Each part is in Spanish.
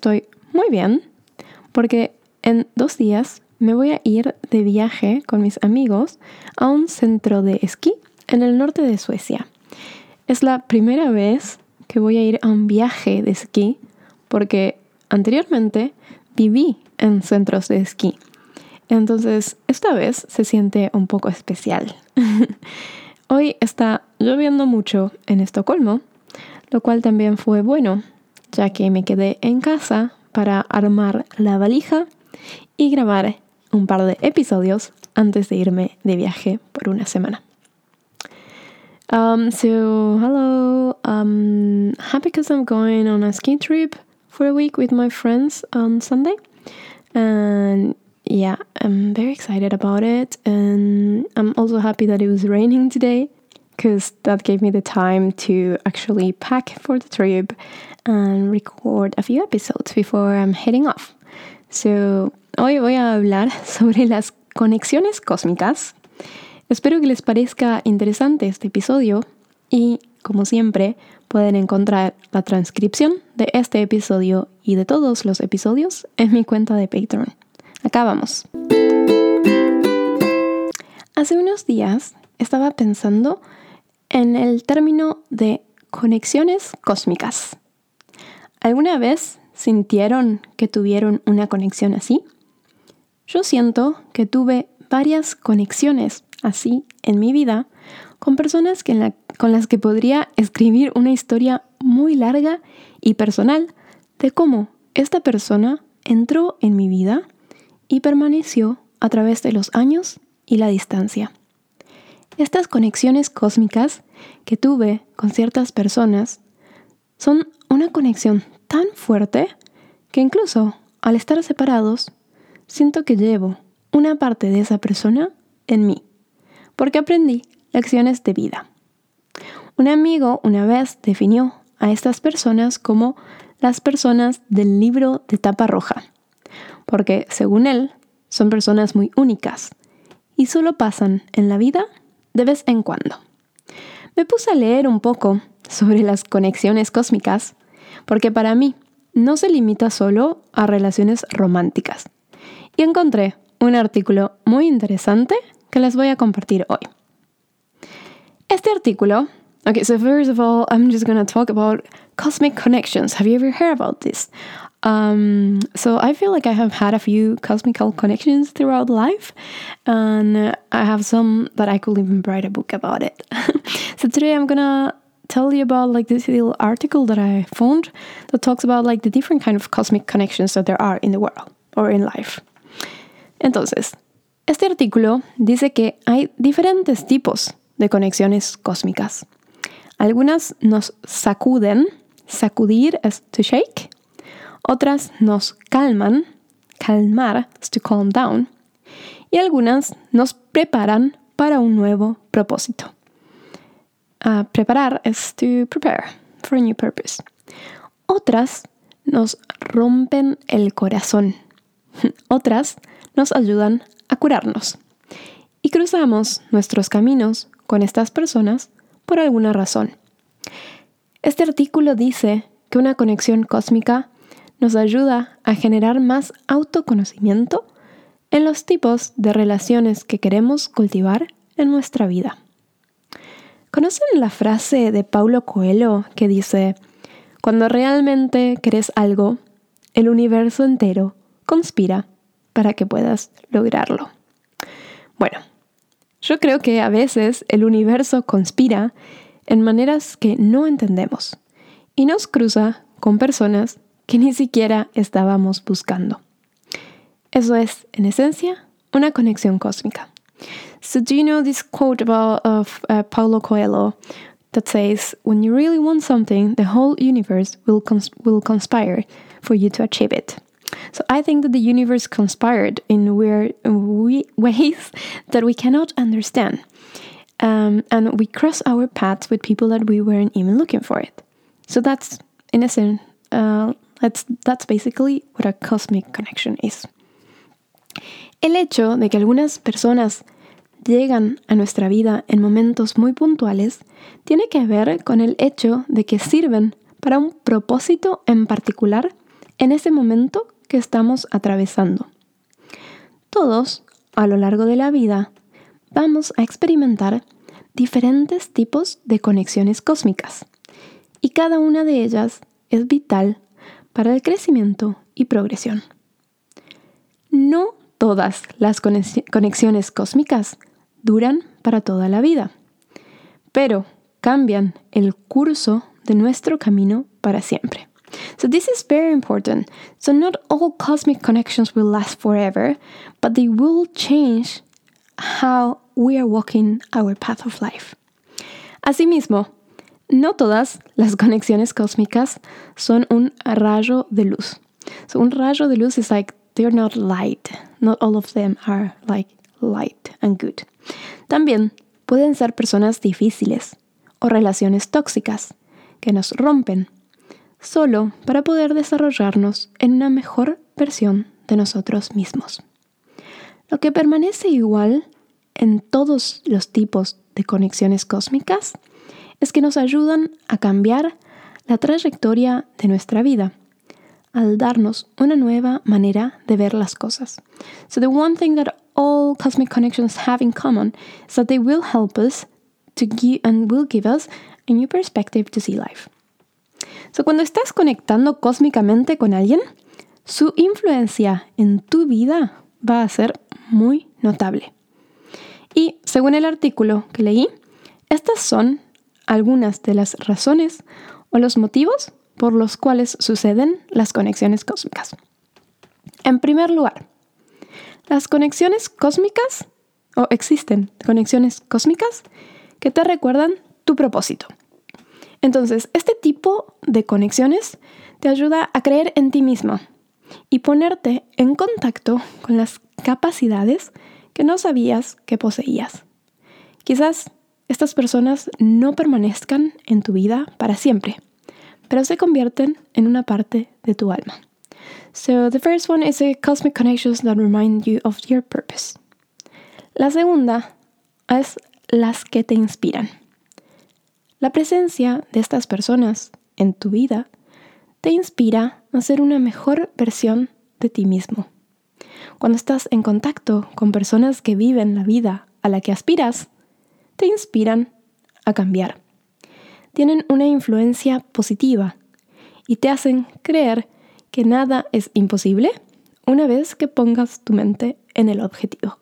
estoy muy bien porque en dos días me voy a ir de viaje con mis amigos a un centro de esquí en el norte de Suecia. Es la primera vez que voy a ir a un viaje de esquí porque anteriormente viví en centros de esquí. Entonces, esta vez se siente un poco especial. Hoy está lloviendo mucho en Estocolmo, lo cual también fue bueno, ya que me quedé en casa para armar la valija y grabar un par de episodios antes de irme de viaje por una semana. Um, so, hello. Um, happy because I'm going on a ski trip for a week with my friends on Sunday. And yeah, I'm very excited about it. And I'm also happy that it was raining today because that gave me the time to actually pack for the trip and record a few episodes before I'm heading off. So, hoy voy a hablar sobre las conexiones cósmicas Espero que les parezca interesante este episodio y, como siempre, pueden encontrar la transcripción de este episodio y de todos los episodios en mi cuenta de Patreon. Acá vamos. Hace unos días estaba pensando en el término de conexiones cósmicas. ¿Alguna vez sintieron que tuvieron una conexión así? Yo siento que tuve varias conexiones así en mi vida con personas con las que podría escribir una historia muy larga y personal de cómo esta persona entró en mi vida y permaneció a través de los años y la distancia. Estas conexiones cósmicas que tuve con ciertas personas son una conexión tan fuerte que incluso al estar separados, siento que llevo una parte de esa persona en mí porque aprendí lecciones de vida. Un amigo una vez definió a estas personas como las personas del libro de tapa roja, porque según él son personas muy únicas y solo pasan en la vida de vez en cuando. Me puse a leer un poco sobre las conexiones cósmicas, porque para mí no se limita solo a relaciones románticas. Y encontré un artículo muy interesante que les voy a compartir hoy. Este artículo, okay, so first of all, I'm just to talk about cosmic connections. Have you ever heard about this? Um, so I feel like I have had a few cosmical connections throughout life, and I have some that I could even write a book about it. so today I'm gonna tell you about like this little article that I found that talks about like the different kind of cosmic connections that there are in the world or in life. Entonces, Este artículo dice que hay diferentes tipos de conexiones cósmicas. Algunas nos sacuden, sacudir es to shake. Otras nos calman, calmar es to calm down. Y algunas nos preparan para un nuevo propósito. Uh, preparar es to prepare for a new purpose. Otras nos rompen el corazón. Otras nos ayudan a curarnos. Y cruzamos nuestros caminos con estas personas por alguna razón. Este artículo dice que una conexión cósmica nos ayuda a generar más autoconocimiento en los tipos de relaciones que queremos cultivar en nuestra vida. ¿Conocen la frase de Paulo Coelho que dice, cuando realmente querés algo, el universo entero conspira para que puedas lograrlo. Bueno, yo creo que a veces el universo conspira en maneras que no entendemos y nos cruza con personas que ni siquiera estábamos buscando. Eso es, en esencia, una conexión cósmica. So do you know this quote about of uh, Paulo Coelho that says, "When you really want something, the whole universe will cons will conspire for you to achieve it." So I think that the universe conspired in weird ways that we cannot understand. Um, and we cross our paths with people that we weren't even looking for it. So that's, in essence, uh, that's, that's basically what a cosmic connection is. El hecho de que algunas personas llegan a nuestra vida en momentos muy puntuales tiene que ver con el hecho de que sirven para un propósito en particular en ese momento que estamos atravesando. Todos, a lo largo de la vida, vamos a experimentar diferentes tipos de conexiones cósmicas y cada una de ellas es vital para el crecimiento y progresión. No todas las conexiones cósmicas duran para toda la vida, pero cambian el curso de nuestro camino para siempre. So this is very important. So not all cosmic connections will last forever, but they will change how we are walking our path of life. Asimismo, no todas las conexiones cósmicas son un rayo de luz. So un rayo de luz is like they're not light. Not all of them are like light and good. También pueden ser personas difíciles o relaciones tóxicas que nos rompen solo para poder desarrollarnos en una mejor versión de nosotros mismos. Lo que permanece igual en todos los tipos de conexiones cósmicas es que nos ayudan a cambiar la trayectoria de nuestra vida al darnos una nueva manera de ver las cosas. So the one thing that all cosmic connections have in common is that they will help us to give and will give us a new perspective to see life. So cuando estás conectando cósmicamente con alguien, su influencia en tu vida va a ser muy notable. Y según el artículo que leí, estas son algunas de las razones o los motivos por los cuales suceden las conexiones cósmicas. En primer lugar, las conexiones cósmicas, o existen conexiones cósmicas, que te recuerdan tu propósito. Entonces, este tipo de conexiones te ayuda a creer en ti mismo y ponerte en contacto con las capacidades que no sabías que poseías. Quizás estas personas no permanezcan en tu vida para siempre, pero se convierten en una parte de tu alma. So the first one is a cosmic connections that remind you of your purpose. La segunda es las que te inspiran. La presencia de estas personas en tu vida te inspira a ser una mejor versión de ti mismo. Cuando estás en contacto con personas que viven la vida a la que aspiras, te inspiran a cambiar. Tienen una influencia positiva y te hacen creer que nada es imposible una vez que pongas tu mente en el objetivo.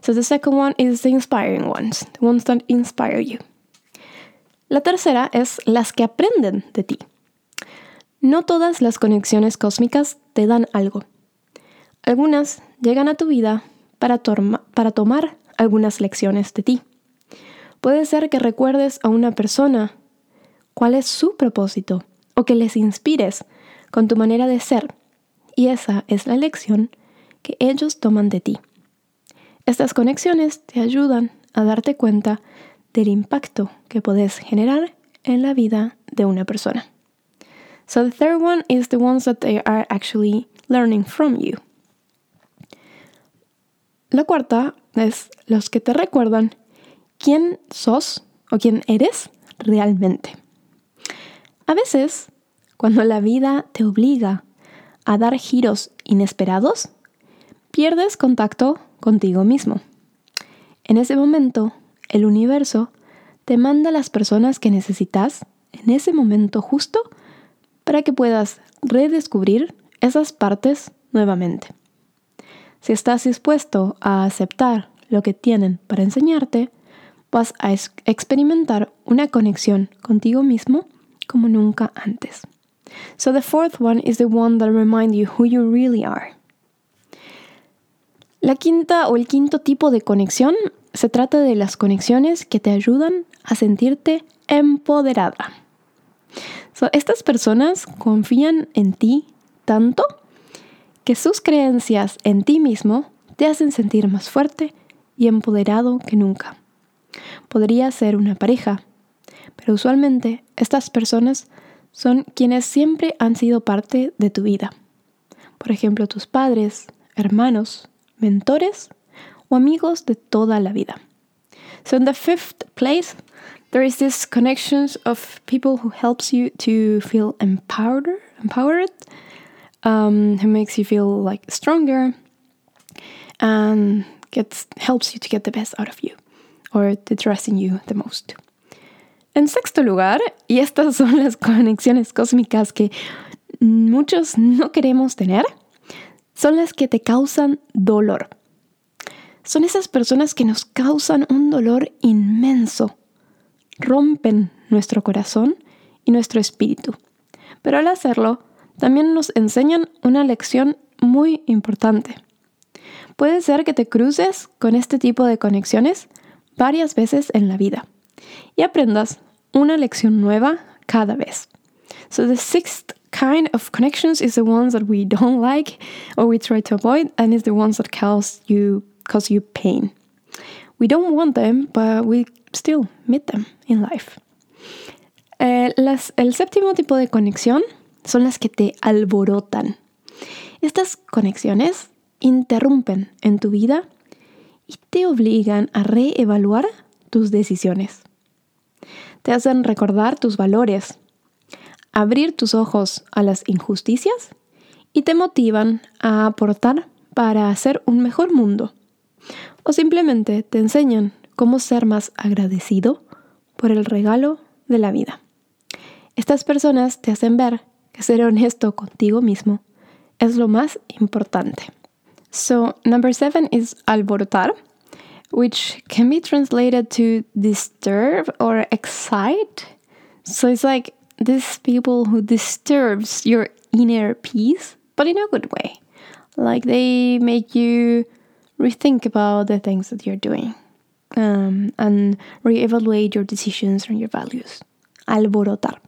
So the second one is the inspiring ones, the ones that inspire you. La tercera es las que aprenden de ti. No todas las conexiones cósmicas te dan algo. Algunas llegan a tu vida para, tomar algunas lecciones de ti. Puede ser que recuerdes a una persona cuál es su propósito o que les inspires con tu manera de ser. Y esa es la lección que ellos toman de ti. Estas conexiones te ayudan a darte cuenta del impacto que puedes generar en la vida de una persona. So the third one is the ones that they are actually learning from you. La cuarta es los que te recuerdan quién sos o quién eres realmente. A veces, cuando la vida te obliga a dar giros inesperados, pierdes contacto contigo mismo. En ese momento, el universo te manda las personas que necesitas en ese momento justo para que puedas redescubrir esas partes nuevamente. Si estás dispuesto a aceptar lo que tienen para enseñarte, vas a experimentar una conexión contigo mismo como nunca antes. So the fourth one is the one that reminds you who you really are. La quinta o el quinto tipo de conexión se trata de las conexiones que te ayudan a sentirte empoderada. So, estas personas confían en ti tanto que sus creencias en ti mismo te hacen sentir más fuerte y empoderado que nunca. Podría ser una pareja, pero usualmente estas personas son quienes siempre han sido parte de tu vida. Por ejemplo, tus padres, hermanos, mentores amigos de toda la vida. So in the fifth place, there is this connections of people who helps you to feel empowered, empowered um, who makes you feel like stronger and gets helps you to get the best out of you or to trust in you the most. En sexto lugar, y estas son las conexiones cósmicas que muchos no queremos tener, son las que te causan dolor. Son esas personas que nos causan un dolor inmenso, rompen nuestro corazón y nuestro espíritu. Pero al hacerlo, también nos enseñan una lección muy importante. Puede ser que te cruces con este tipo de conexiones varias veces en la vida y aprendas una lección nueva cada vez. So the sixth kind of connections is the ones that we don't like or we try to avoid and is the ones that cause you cause you pain. We don't want them, but we still meet them in life. Eh, las, el séptimo tipo de conexión son las que te alborotan. Estas conexiones interrumpen en tu vida y te obligan a reevaluar tus decisiones. Te hacen recordar tus valores, abrir tus ojos a las injusticias y te motivan a aportar para hacer un mejor mundo. O simplemente te enseñan cómo ser más agradecido por el regalo de la vida. Estas personas te hacen ver que ser honesto contigo mismo es lo más importante. So, number seven is alborotar, which can be translated to disturb or excite. So it's like these people who disturbs your inner peace, but in a good way. Like they make you rethink about the things that you're doing um, and reevaluate your decisions and your values. Alborotar.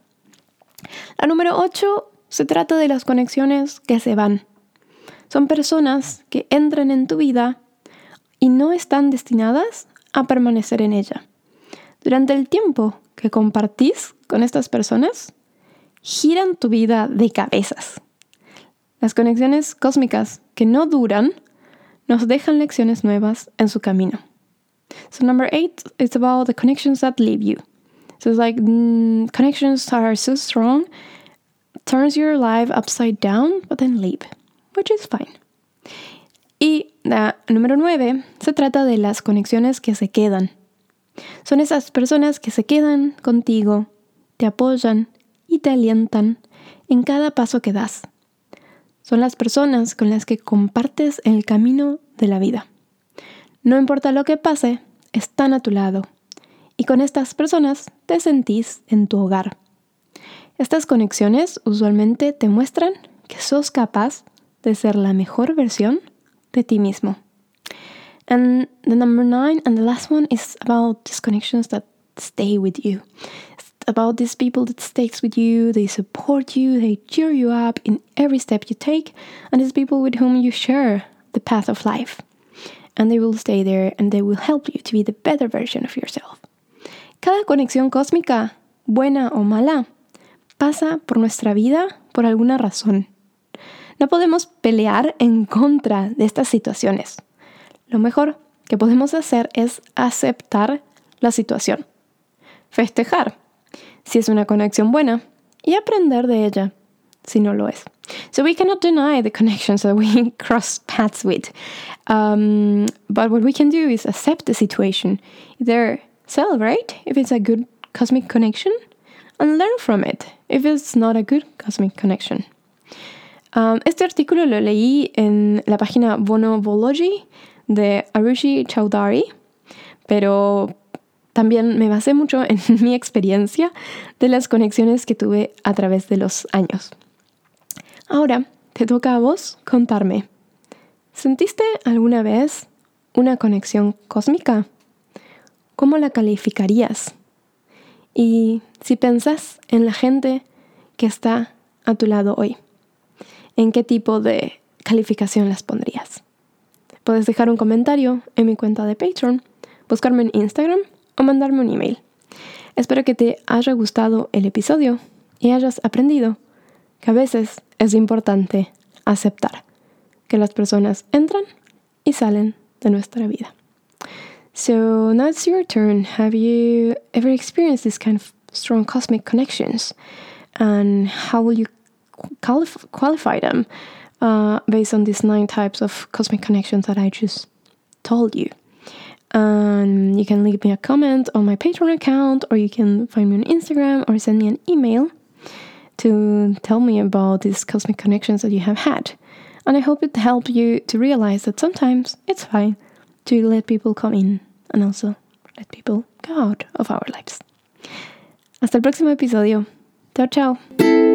La número 8 se trata de las conexiones que se van. Son personas que entran en tu vida y no están destinadas a permanecer en ella. Durante el tiempo que compartís con estas personas, giran tu vida de cabezas. Las conexiones cósmicas que no duran nos dejan lecciones nuevas en su camino. So number eight is about the connections that leave you. So it's like mm, connections are so strong, turns your life upside down, but then leave, which is fine. Y la número nueve se trata de las conexiones que se quedan. Son esas personas que se quedan contigo, te apoyan y te alientan en cada paso que das. Son las personas con las que compartes el camino de la vida. No importa lo que pase, están a tu lado. Y con estas personas te sentís en tu hogar. Estas conexiones usualmente te muestran que sos capaz de ser la mejor versión de ti mismo. And the number nine and the last one is about these connections that stay with you. About these people that sticks with you, they support you, they cheer you up in every step you take, and it's people with whom you share the path of life. And they will stay there and they will help you to be the better version of yourself. Cada conexión cósmica, buena o mala, pasa por nuestra vida por alguna razón. No podemos pelear en contra de estas situaciones. Lo mejor que podemos hacer es aceptar la situación, festejar si es una conexión buena y aprender de ella si no lo es. So we cannot deny the connections that we cross paths with. Um, but what we can do is accept the situation, either celebrate if it's a good cosmic connection, and learn from it if it's not a good cosmic connection. Um, este artículo lo leí en la página Bonobology de Arushi Chaudhary, pero también me basé mucho en mi experiencia de las conexiones que tuve a través de los años. Ahora, te toca a vos contarme. ¿Sentiste alguna vez una conexión cósmica? ¿Cómo la calificarías? Y si pensás en la gente que está a tu lado hoy, ¿en qué tipo de calificación las pondrías? Puedes dejar un comentario en mi cuenta de Patreon, buscarme en Instagram o mandarme un email. Espero que te haya gustado el episodio y hayas aprendido que a veces es importante aceptar que las personas entran y salen de nuestra vida. So now it's your turn. Have you ever experienced this kind of strong cosmic connections? And how will you qualif- qualify them uh, based on these nine types of cosmic connections that I just told you. Um, you can leave me a comment on my Patreon account, or you can find me on Instagram, or send me an email to tell me about these cosmic connections that you have had. And I hope it helped you to realize that sometimes it's fine to let people come in and also let people go out of our lives. Hasta el próximo episodio. Chao, chao.